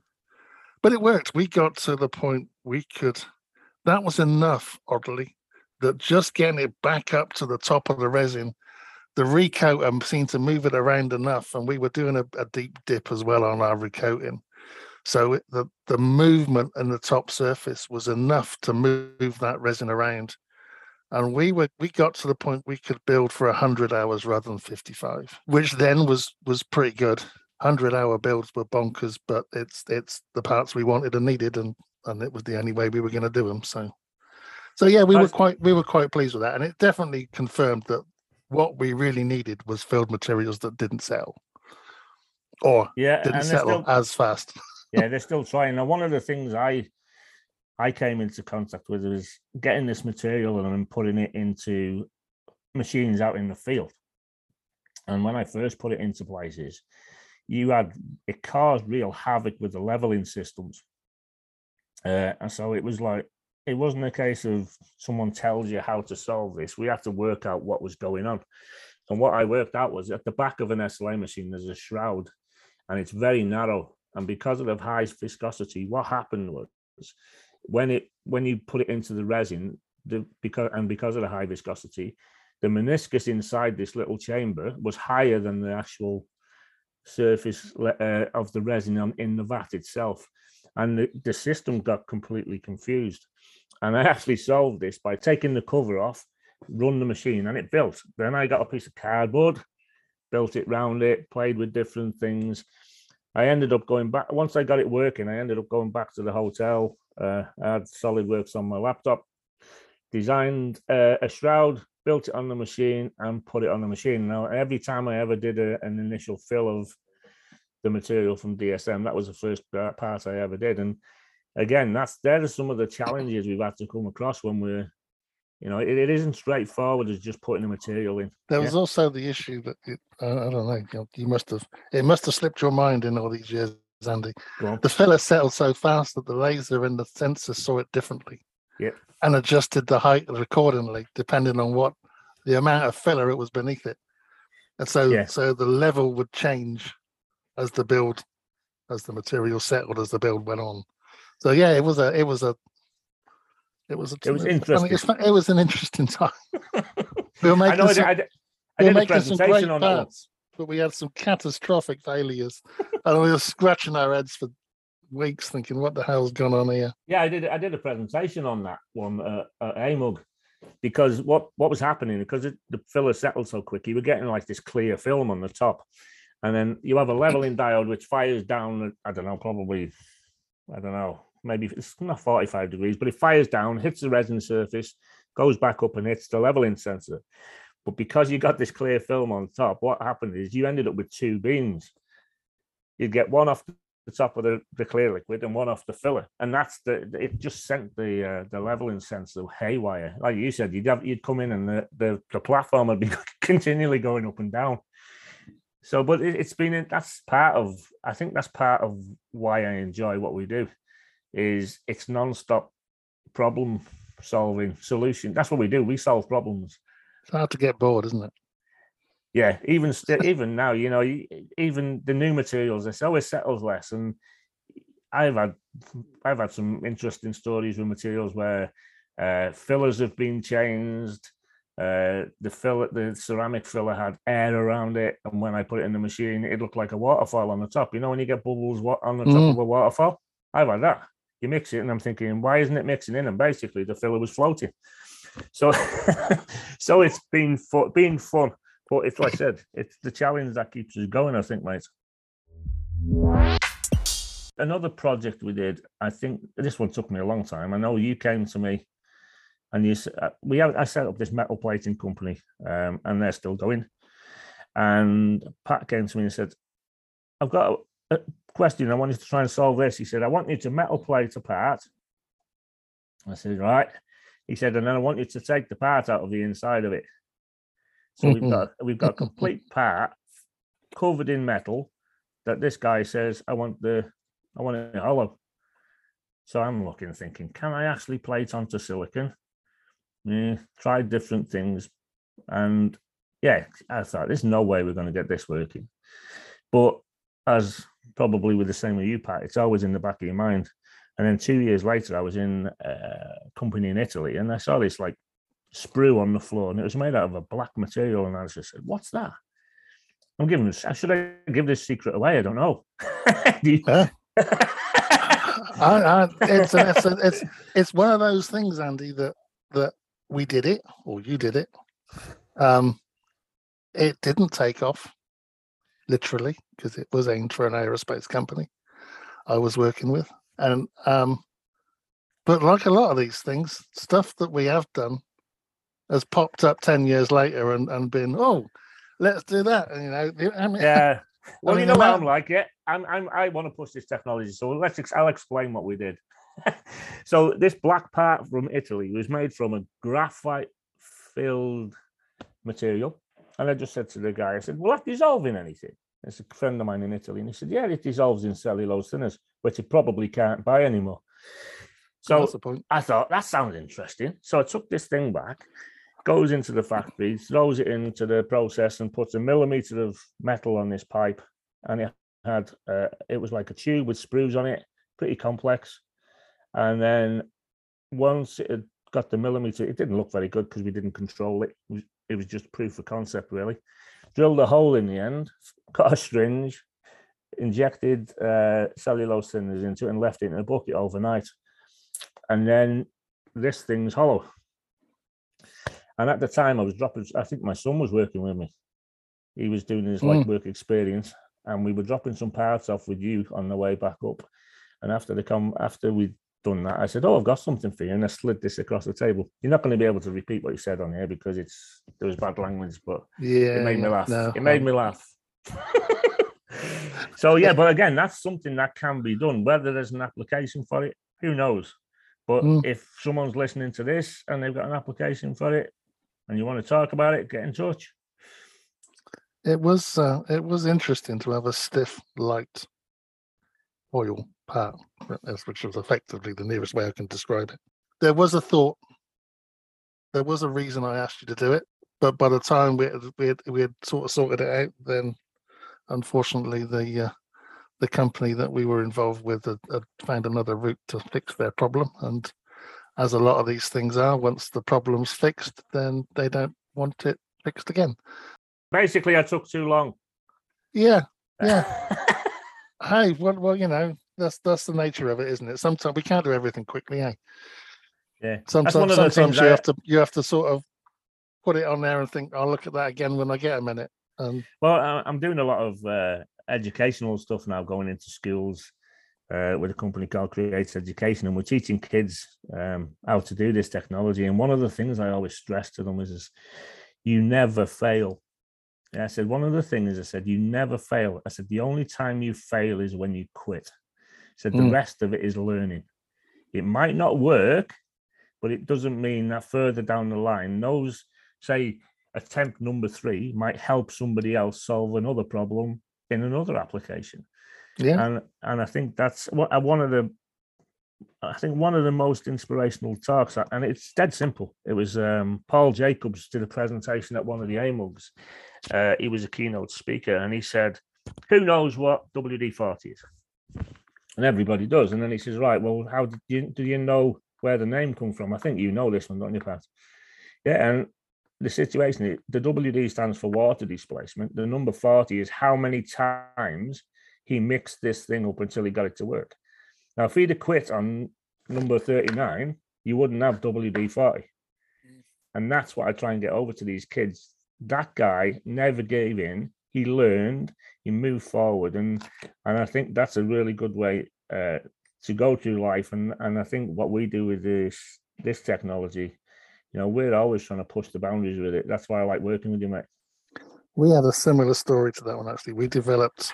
But it worked. We got to the point we could. That was enough, oddly, that just getting it back up to the top of the resin the recoat um, seemed to move it around enough, and we were doing a, a deep dip as well on our recoating. So it, the the movement in the top surface was enough to move that resin around, and we were we got to the point we could build for hundred hours rather than fifty five, which then was was pretty good. Hundred hour builds were bonkers, but it's it's the parts we wanted and needed, and and it was the only way we were going to do them. So, so yeah, we were quite we were quite pleased with that, and it definitely confirmed that what we really needed was filled materials that didn't sell, or yeah, didn't settle still, as fast. yeah, [LAUGHS] they're still trying. Now, one of the things I I came into contact with was getting this material and then putting it into machines out in the field. And when I first put it into places, you had it caused real havoc with the leveling systems. Uh, and so it was like it wasn't a case of someone tells you how to solve this. We had to work out what was going on. And what I worked out was at the back of an SLA machine, there's a shroud and it's very narrow. And because of the high viscosity, what happened was when it when you put it into the resin, the because and because of the high viscosity, the meniscus inside this little chamber was higher than the actual surface uh, of the resin in the vat itself and the, the system got completely confused. And I actually solved this by taking the cover off, run the machine, and it built. Then I got a piece of cardboard, built it round it, played with different things. I ended up going back once I got it working. I ended up going back to the hotel. Uh, I had SolidWorks on my laptop, designed uh, a shroud, built it on the machine, and put it on the machine. Now, every time I ever did a, an initial fill of the material from DSM. That was the first part I ever did, and again, that's there are some of the challenges we've had to come across when we're, you know, it, it isn't straightforward as just putting the material in. There was yeah. also the issue that it, I, don't know, you must have it must have slipped your mind in all these years, Andy. The filler settled so fast that the laser and the sensor saw it differently. Yep. And adjusted the height accordingly, depending on what the amount of filler it was beneath it. And so, yeah. so the level would change as the build, as the material settled, as the build went on. So yeah, it was a, it was a, it was a, it was interesting. I mean, it was an interesting [LAUGHS] time. we were [LAUGHS] making I know, some, I, I, I we were making some great parts, but we had some catastrophic failures, and we were scratching our heads for weeks, thinking, "What the hell's gone on here?" Yeah, I did. I did a presentation on that one uh, at AMUG because what what was happening because it, the filler settled so quick, you were getting like this clear film on the top, and then you have a leveling [COUGHS] diode which fires down. I don't know, probably, I don't know, maybe it's not 45 degrees, but it fires down, hits the resin surface, goes back up and hits the leveling sensor. But because you got this clear film on top, what happened is you ended up with two beams. You'd get one off the top of the, the clear liquid and one off the filler, and that's the it just sent the uh, the leveling sensor haywire. Like you said, you'd have you'd come in and the, the the platform would be [LAUGHS] continually going up and down. So, but it, has been that's part of I think that's part of why I enjoy what we do, is it's non-stop problem solving solution. That's what we do. We solve problems. It's hard to get bored, isn't it? Yeah, even st- even now, you know, even the new materials, it always settles less. And I've had I've had some interesting stories with materials where uh, fillers have been changed uh, the filler, the ceramic filler had air around it, and when I put it in the machine, it looked like a waterfall on the top. You know, when you get bubbles on the top mm. of a waterfall, I've had that. You mix it, and I'm thinking, why isn't it mixing in? And basically, the filler was floating. So, [LAUGHS] so it's been fun, been fun, but it's like I said, it's the challenge that keeps us going. I think, mate. Another project we did, I think this one took me a long time. I know you came to me and you, uh, we have, I set up this metal plating company, um, and they're still going. And Pat came to me and said, "I've got a, a question. I want you to try and solve this." He said, "I want you to metal plate a part." I said, "Right." He said, "And then I want you to take the part out of the inside of it." So we've mm-hmm. got we've got a [LAUGHS] complete part covered in metal that this guy says, "I want the I want it hollow." So I'm looking, thinking, can I actually plate onto silicon? yeah, tried different things, and yeah, I thought there's no way we're going to get this working. But as probably with the same with you, Pat, it's always in the back of your mind. And then two years later, I was in a company in Italy, and I saw this like sprue on the floor, and it was made out of a black material. And I just said, "What's that?" I'm giving. This, should I give this secret away? I don't know. [LAUGHS] Do you- Huh? [LAUGHS] I, I, it's, it's, it's it's one of those things, Andy, that that we did it or you did it. Um, it didn't take off, literally, because it was aimed for an aerospace company I was working with, and um, but like a lot of these things, stuff that we have done has popped up ten years later and and been oh, let's do that. And, you know, I mean, yeah. [LAUGHS] Well, I you know what I'm like. Yeah, I'm. I'm. I want to push this technology. So let's. Ex- I'll explain what we did. [LAUGHS] so this black part from Italy was made from a graphite-filled material, and I just said to the guy, I said, "Will that dissolve in anything?" It's a friend of mine in Italy, and he said, "Yeah, it dissolves in cellulose thinners, which you probably can't buy anymore." So that's the point. I thought that sounds interesting. So I took this thing back, goes into the factory, throws it into the process, and puts a millimeter of metal on this pipe. And it had, uh, it was like a tube with sprues on it, pretty complex. And then once it had got the millimeter, it didn't look very good because we didn't control it. It was, it was just proof of concept, really. Drilled a hole in the end, got a syringe, injected uh, cellulose thinners into it, and left it in a bucket overnight and then this thing's hollow. And at the time, I was dropping. I think my son was working with me. He was doing his like work experience, and we were dropping some parts off with you on the way back up. And after the come, after we'd done that, I said, "Oh, I've got something for you," and I slid this across the table. You're not going to be able to repeat what you said on here because it's there was bad language, but Yeah, it made me laugh. no, it made me laugh. [LAUGHS] so yeah, but again, that's something that can be done. Whether there's an application for it, who knows? But Mm. if someone's listening to this and they've got an application for it, and you want to talk about it, get in touch. It was uh, it was interesting to have a stiff light oil part, which was effectively the nearest way I can describe it. There was a thought. There was a reason I asked you to do it, but by the time we had, we had, we had sort of sorted it out, then unfortunately the uh, the company that we were involved with had, had found another route to fix their problem, and as a lot of these things are, once the problem's fixed, then they don't want it fixed again. Basically, I took too long. Yeah, Yeah. [LAUGHS] hey, well, well, you know, that's that's the nature of it, isn't it? Sometimes we can't do everything quickly, eh? yeah. Sometimes, one of the sometimes you I- have to you have to sort of put it on there and think, I'll look at that again when I get a minute. And Well, I'm doing a lot of uh, educational stuff now, going into schools uh, with a company called Creates Education, and we're teaching kids um, how to do this technology. And one of the things I always stress to them is, is you never fail. And I said, one of the things I said, you never fail. I said, the only time you fail is when you quit. I said, the Mm. rest of it is learning. It might not work, but it doesn't mean that further down the line, those, say, attempt number three might help somebody else solve another problem in another application. yeah, And and I think that's what uh, one of the I think one of the most inspirational talks, and it's dead simple. It was um, Paul Jacobs did a presentation at one of the AMUGs. Uh, he was a keynote speaker, and he said, "Who knows what WD forty is?" And everybody does. And then he says, "Right, well, how did you do you know where the name come from? I think you know this one, don't you, Pat?" Yeah, and the situation the WD stands for water displacement. The number 40 is how many times he mixed this thing up until he got it to work. Now, if he'd have quit on number 39, you wouldn't have WD 40. And that's what I try and get over to these kids. That guy never gave in. He learned, he moved forward. And and I think that's a really good way uh, to go through life. And and I think what we do with this this technology, you know, we're always trying to push the boundaries with it. That's why I like working with you, mate. we had a similar story to that one actually. We developed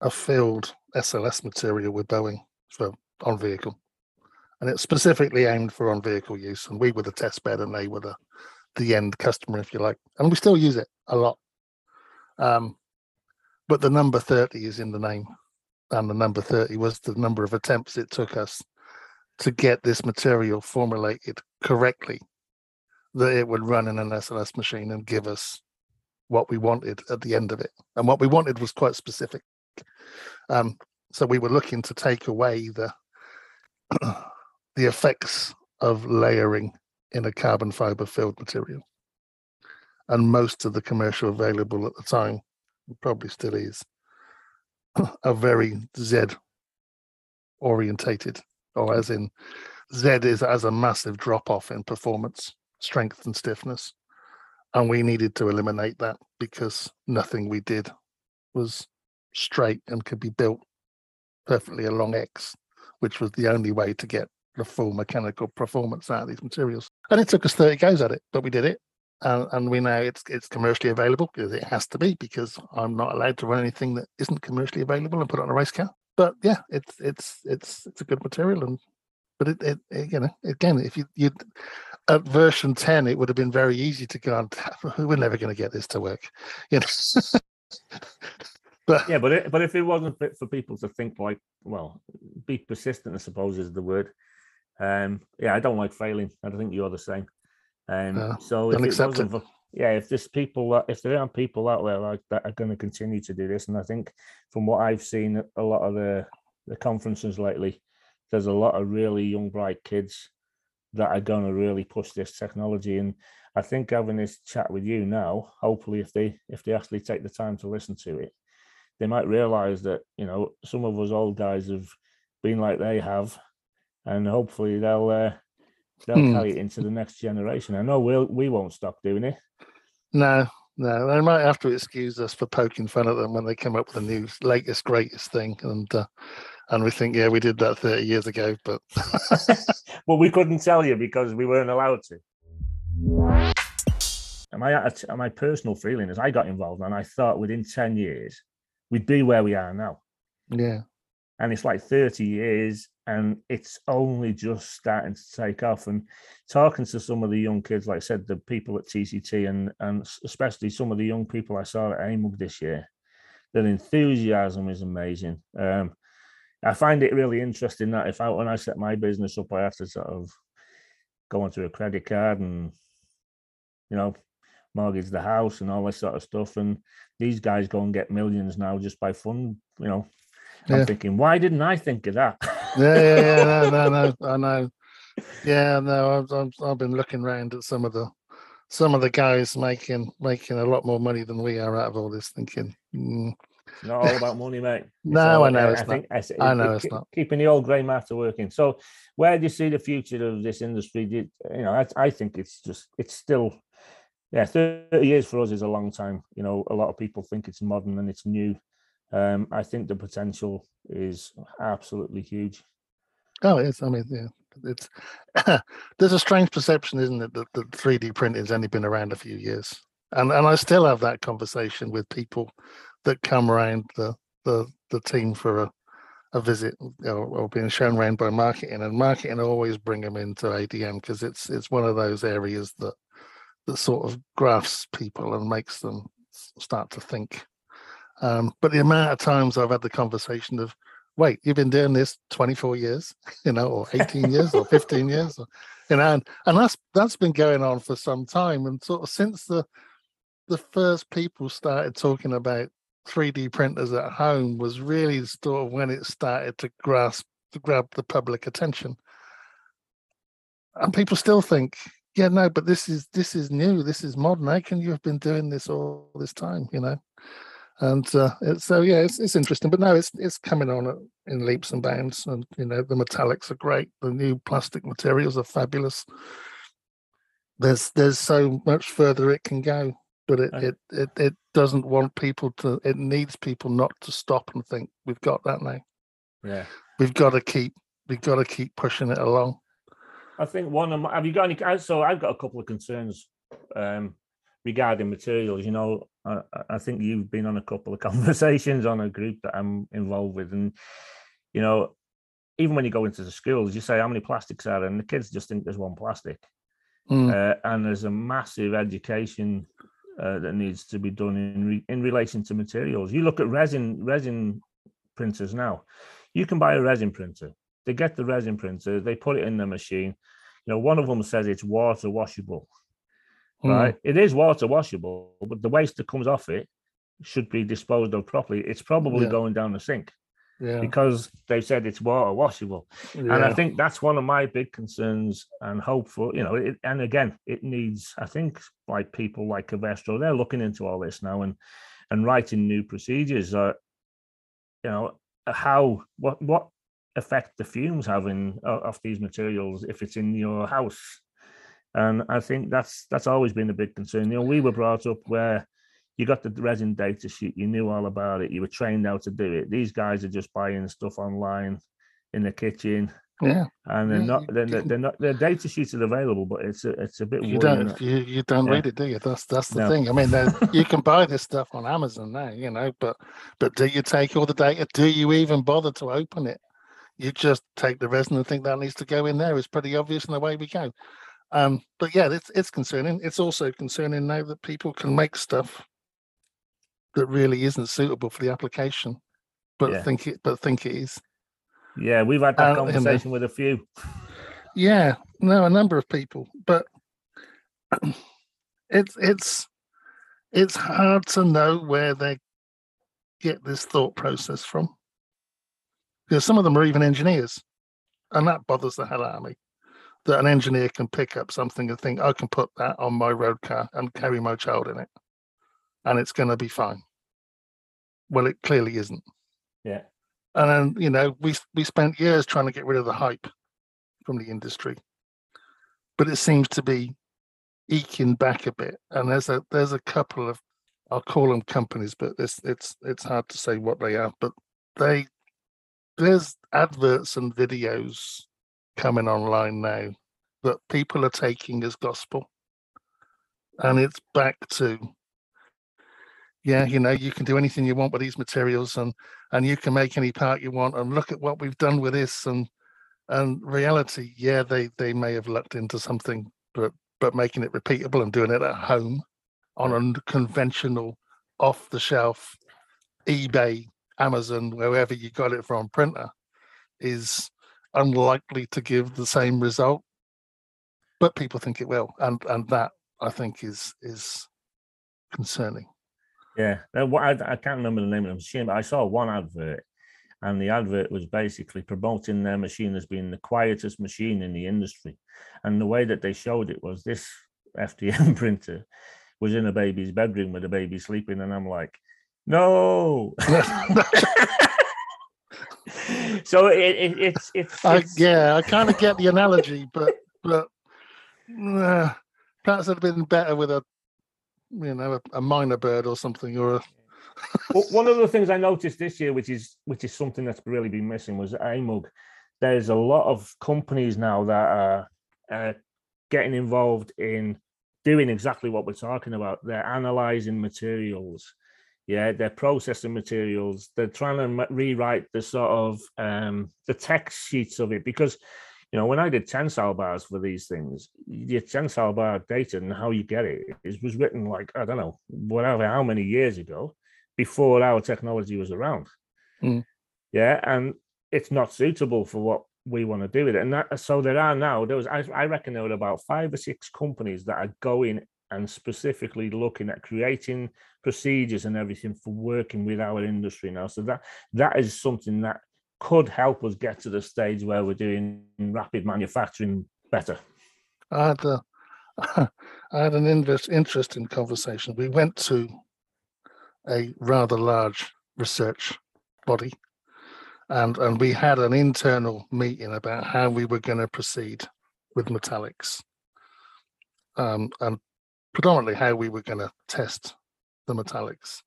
a filled SLS material with Boeing for on vehicle, and it's specifically aimed for on vehicle use. And we were the test bed, and they were the the end customer, if you like. And we still use it a lot. Um, but the number thirty is in the name, and the number thirty was the number of attempts it took us to get this material formulated correctly, that it would run in an SLS machine and give us what we wanted at the end of it. And what we wanted was quite specific. Um, so we were looking to take away the [CLEARS THROAT] the effects of layering in a carbon fiber filled material. And most of the commercial available at the time, probably still is, [CLEARS THROAT] are very Z orientated, or as in Z is as a massive drop off in performance, strength, and stiffness. And we needed to eliminate that because nothing we did was straight and could be built perfectly along X, which was the only way to get the full mechanical performance out of these materials. And it took us 30 goes at it, but we did it. And, and we know it's it's commercially available because it has to be because I'm not allowed to run anything that isn't commercially available and put it on a race car. But yeah, it's it's it's it's a good material and but it, it, it, you know again if you you at version 10 it would have been very easy to go on [LAUGHS] we're never going to get this to work you know. [LAUGHS] But yeah but it, but if it wasn't fit for people to think like well be persistent i suppose is the word. Um yeah i don't like failing i don't think you're the same. Um no, so if it. wasn't for, yeah if there's people if there aren't people out there like that are going to continue to do this and i think from what i've seen a lot of the the conferences lately there's a lot of really young, bright kids that are going to really push this technology. And I think having this chat with you now, hopefully, if they if they actually take the time to listen to it, they might realize that you know some of us old guys have been like they have, and hopefully they'll uh, they'll hmm. carry it into the next generation. I know we'll we won't stop doing it. No, no, they might have to excuse us for poking fun at them when they come up with the new latest greatest thing, and uh, and we think, yeah, we did that 30 years ago, but [LAUGHS] [LAUGHS] well, we couldn't tell you because we weren't allowed to. And my my personal feeling is I got involved and I thought within 10 years we'd be where we are now. Yeah. And it's like 30 years and it's only just starting to take off. And talking to some of the young kids, like I said, the people at TCT and and especially some of the young people I saw at AMUG this year, their enthusiasm is amazing. Um, I find it really interesting that if I when I set my business up, I have to sort of go onto a credit card and you know mortgage the house and all this sort of stuff. And these guys go and get millions now just by fun. You know, yeah. I'm thinking, why didn't I think of that? yeah, yeah, yeah, no, no, no, [LAUGHS] I know. Yeah, no, I've, I've, I've been looking around at some of the some of the guys making making a lot more money than we are out of all this, thinking. Mm, it's not all about money, mate. [LAUGHS] It's no, I know. I, I think I, I know it's not keeping the old grey matter working. So, where do you see the future of this industry? you know, I, I think it's just it's still, yeah, thirty years for us is a long time. You know, a lot of people think it's modern and it's new. Um, I think the potential is absolutely huge. Oh, it's. I mean, yeah, it's. [COUGHS] there's a strange perception, isn't it, that the 3D printing has only been around a few years, and and I still have that conversation with people that come around the the, the team for a, a visit or, or, being shown around by marketing and marketing always bring them into ADM because it's it's one of those areas that that sort of grasps people and makes them start to think. Um, but the amount of times I've had the conversation of, wait, you've been doing this 24 years, [LAUGHS] you know, or 18 years or 15 years, or, you know, and, and that's that's been going on for some time. And sort of since the the first people started talking about 3D printers at home was really sort of when it started to grasp to grab the public attention. And people still think, yeah, no, but this is this is new, this is modern. How can you have been doing this all this time? You know, and uh, it's, so yeah, it's, it's interesting. But now it's it's coming on in leaps and bounds, and you know the metallics are great. The new plastic materials are fabulous. There's there's so much further it can go but it, it, it, it doesn't want people to it needs people not to stop and think we've got that now yeah we've got to keep we've got to keep pushing it along i think one of my have you got any so i've got a couple of concerns um, regarding materials you know I, I think you've been on a couple of [LAUGHS] conversations on a group that i'm involved with and you know even when you go into the schools you say how many plastics are there and the kids just think there's one plastic mm. uh, and there's a massive education uh, that needs to be done in re- in relation to materials. You look at resin resin printers now. You can buy a resin printer. They get the resin printer, they put it in the machine. You know, one of them says it's water washable. Mm. Right? It is water washable, but the waste that comes off it should be disposed of properly. It's probably yeah. going down the sink. Yeah. because they said it's water washable. And I think that's one of my big concerns and hopeful, you know, it, and again, it needs, I think, like people like Covestro, they're looking into all this now and and writing new procedures. Uh, you know, how what what effect the fumes having of these materials if it's in your house. And I think that's that's always been a big concern. You know, we were brought up where you got the resin data sheet, you knew all about it, you were trained how to do it. These guys are just buying stuff online in the kitchen, yeah. and they're Yeah, not they're, they're not their data sheets are available, but it's a, it's a bit You don't you, you don't Yeah. read it, do you? That's that's the No. thing. I mean, [LAUGHS] you can buy this stuff on Amazon now, you know, but but do you take all the data? Do you even bother to open it? You just take the resin and think that needs to go in there. It's pretty obvious, and way we go. Um, but yeah, it's it's concerning. It's also concerning now that people can make stuff that really isn't suitable for the application, but Yeah. think it but think it is. Yeah, we've had that Uh, and then- conversation with a few. Yeah, no, a number of people, but [CLEARS THROAT] it's it's it's hard to know where they get this thought process from. Because some of them are even engineers, and that bothers the hell out of me. That an engineer can pick up something and think, I can put that on my road car and carry my child in it, and it's going to be fine. Well, it clearly isn't. Yeah. And then you know we we spent years trying to get rid of the hype from the industry, but it seems to be eking back a bit. And there's a there's a couple of I'll call them companies, but it's it's it's hard to say what they are. But they there's adverts and videos coming online now that people are taking as gospel, and it's back to yeah, you know, you can do anything you want with these materials, and and you can make any part you want, and look at what we've done with this, and and reality, yeah, they they may have lucked into something, but but making it repeatable and doing it at home on a conventional, off the shelf, eBay, Amazon, wherever you got it from printer, is unlikely to give the same result. But people think it will, and and that I think is is concerning. Yeah, I, I can't remember the name of the machine, but I saw one advert, and the advert was basically promoting their machine as being the quietest machine in the industry. And the way that they showed it was this [LAUGHS] FDM printer was in a baby's bedroom with a baby sleeping, and I'm like, no. [LAUGHS] [LAUGHS] so it, it, it's it's, I, it's yeah, I kind of get the analogy, but but uh, perhaps it'd have been better with a you know a, a mynah bird or something or a Well, one of the things I noticed this year, which is which is something that's really been missing, was AMUG. There's a lot of companies now that are uh, getting involved in doing exactly what we're talking about. They're analyzing materials, yeah, they're processing materials. They're trying to rewrite the sort of um, the text sheets of it because. You know, when I did tensile bars for these things, your tensile bar data and how you get it, it was written like I don't know, whatever, how many years ago, before our technology was around. Mm. Yeah, and it's not suitable for what we want to do with it. And that, so there are now there was I, I reckon there were about five or six companies that are going and specifically looking at creating procedures and everything for working with our industry now. So that that is something that could help us get to the stage where we're doing rapid manufacturing better. I had a, [LAUGHS] I had an invest, interesting conversation. We went to a rather large research body, and and we had an internal meeting about how we were going to proceed with metallics, um, and predominantly how we were going to test the metallics,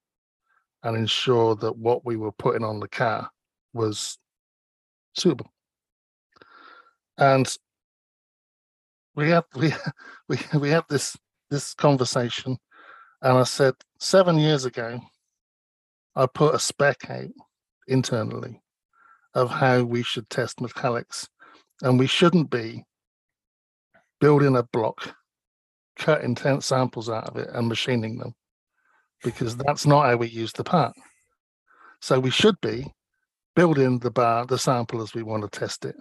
and ensure that what we were putting on the car was suitable. And we had [LAUGHS] we we we had this this conversation, and I said seven years ago, I put a spec out internally of how we should test metallics, and we shouldn't be building a block, cutting intense samples out of it, and machining them, because that's not how we use the part. So we should be building the bar, the sample as we want to test it.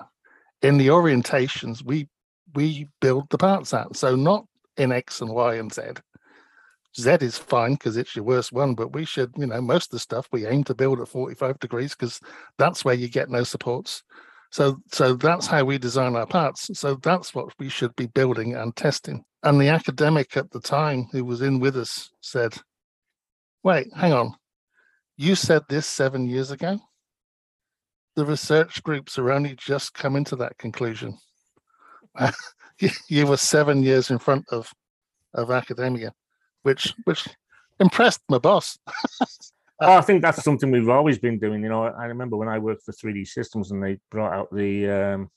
In the orientations, we we build the parts out. So not in X and Y and Z, Z is fine because it's your worst one, but we should, you know, most of the stuff we aim to build at 45 degrees because that's where you get no supports. So, so that's how we design our parts. So that's what we should be building and testing. And the academic at the time who was in with us said, "Wait, hang on, you said this seven years ago. The research groups are only just coming to that conclusion. [LAUGHS] you were seven years in front of of academia." which which impressed my boss. [LAUGHS] oh, I think that's something we've always been doing. You know, I remember when I worked for 3D Systems and they brought out the um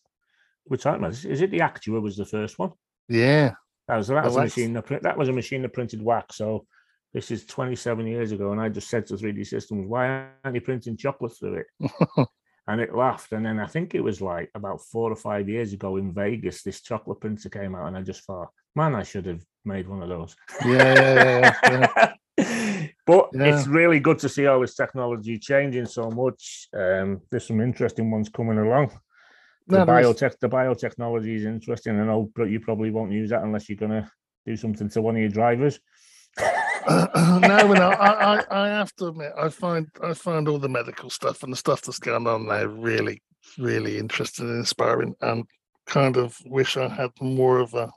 which I is it the Actua was the first one? Yeah. That was that was a machine that that was a machine that printed wax. So this is 27 years ago, and I just said to 3D Systems, why aren't you printing chocolate through it? [LAUGHS] and it laughed. And then I think it was like about four or five years ago in Vegas, this chocolate printer came out, and I just thought, man, I should have made one of those. Yeah, yeah, yeah. [LAUGHS] but it's really good to see all this technology changing so much. Um, there's some interesting ones coming along. The no, biotech, the biotechnology is interesting. I know, but you probably won't use that unless you're gonna do something to one of your drivers. uh, [COUGHS] no, no, I, I, I have to admit, I find I find all the medical stuff and the stuff that's going on there really, really interesting and inspiring, and kind of wish I had more of a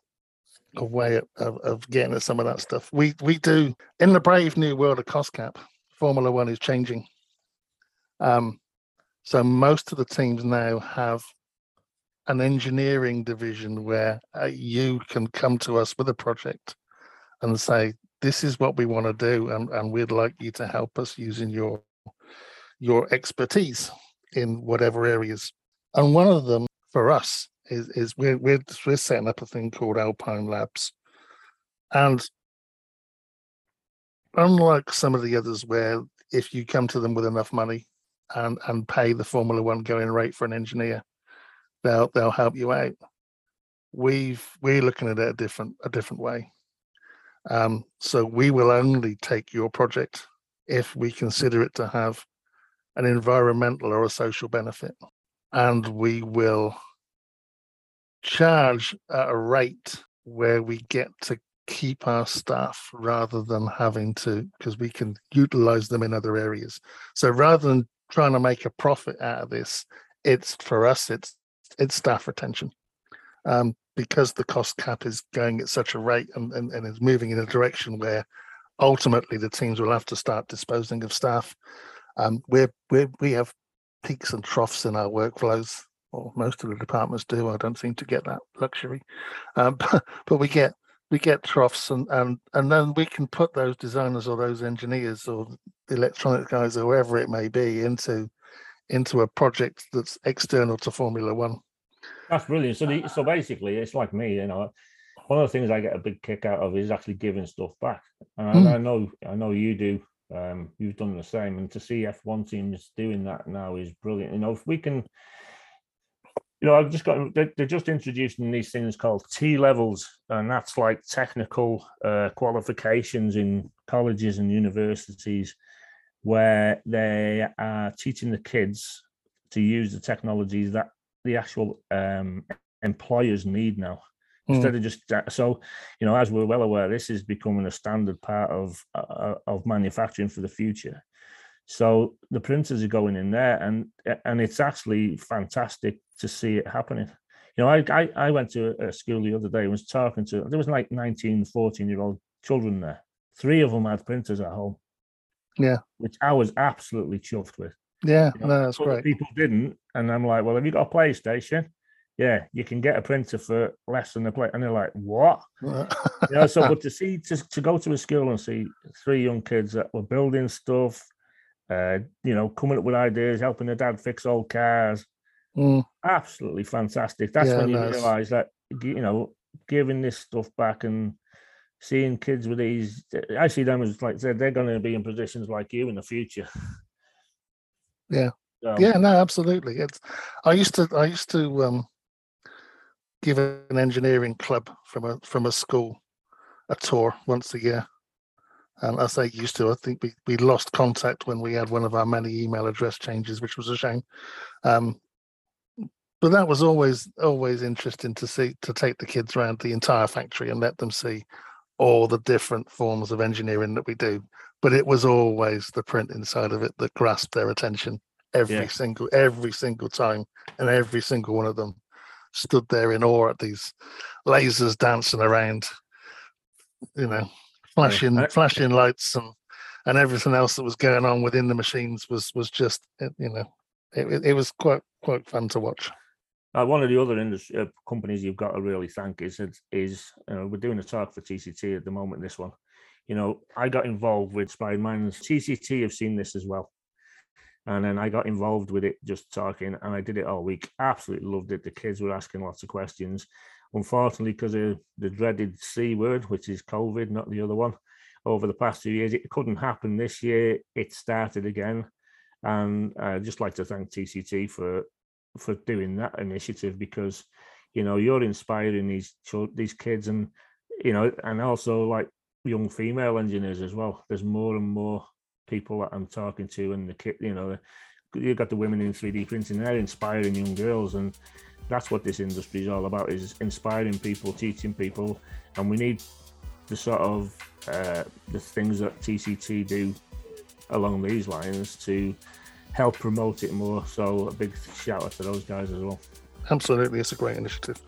a way of, of getting at some of that stuff. We we do in the brave new world of cost cap. Formula One is changing. Um, so most of the teams now have an engineering division where uh, you can come to us with a project and say, "This is what we want to do, and, and we'd like you to help us using your your expertise in whatever areas." And one of them for us is, is we're, we're, we're setting up a thing called Alpine Labs. And unlike some of the others where if you come to them with enough money and, and pay the Formula One going rate for an engineer, they'll they'll help you out. We've we're looking at it a different a different way. Um, so we will only take your project if we consider it to have an environmental or a social benefit, and we will charge at a rate where we get to keep our staff rather than having to because we can utilize them in other areas so rather than trying to make a profit out of this it's for us it's it's staff retention um, because the cost cap is going at such a rate and, and, and is moving in a direction where ultimately the teams will have to start disposing of staff um, we're, we're we have peaks and troughs in our workflows or most of the departments do. I don't seem to get that luxury, um, [LAUGHS] but, but we get we get troughs, and and and then we can put those designers or those engineers or the electronic guys or whoever it may be into into a project that's external to Formula One. That's brilliant. So the, so basically, it's like me, you know. One of the things I get a big kick out of is actually giving stuff back, and mm. I, I know I know you do. Um, you've done the same, and to see F1 teams doing that now is brilliant. You know, if we can you know, I've just got they're just introducing these things called T levels, and that's like technical uh, qualifications in colleges and universities where they are teaching the kids to use the technologies that the actual um, employers need now. Mm. Instead of just so, you know, as we're well aware, this is becoming a standard part of uh, of manufacturing for the future. So the printers are going in there, and and it's actually fantastic to see it happening. You know, I I, I went to a school the other day and was talking to there was like 19, 14 year old children there. Three of them had printers at home. Yeah. Which I was absolutely chuffed with. Yeah, you know, no, that's great. People didn't. And I'm like, well, have you got a PlayStation? Yeah, you can get a printer for less than a play. And they're like, what? you know, so but [LAUGHS] to see to, to go to a school and see three young kids that were building stuff, uh, you know, coming up with ideas, helping their dad fix old cars. Mm. Absolutely fantastic. That's yeah, when you nice. realize that, you know, giving this stuff back and seeing kids with these, I see them as like said, they're going to be in positions like you in the future. Yeah. Yeah, no, absolutely. It's, I used to, I used to, um, give an engineering club from a, from a school a tour once a year and as I used to, I think we, we lost contact when we had one of our many email address changes, which was a shame. Um, but that was always always interesting to see to take the kids around the entire factory and let them see all the different forms of engineering that we do, but it was always the print inside of it that grasped their attention every Yeah. single every single time, and every single one of them stood there in awe at these lasers dancing around, you know, flashing I- flashing lights and and everything else that was going on within the machines was was just uh, you know it- it was quite quite fun to watch. Uh, one of the other industry uh, companies you've got to really thank is is, is uh, we're doing a talk for TCT at the moment. This one, you know, I got involved with Inspired Minds. TCT have seen this as well, and then I got involved with it, just talking, and I did it all week. Absolutely loved it. The kids were asking lots of questions. Unfortunately, because of the dreaded C word, which is COVID, not the other one, over the past two years, it couldn't happen this year. It started again, and I'd just like to thank TCT for for doing that initiative because you know you're inspiring these these kids and you know and also like young female engineers as well. There's more and more people that i'm talking to and the kid you know you've got the women in 3d printing they're inspiring young girls and that's what this industry is all about is inspiring people teaching people and we need the sort of uh, the things that tct do along these lines to help promote it more. So a big shout out to those guys as well. Absolutely, it's a great initiative.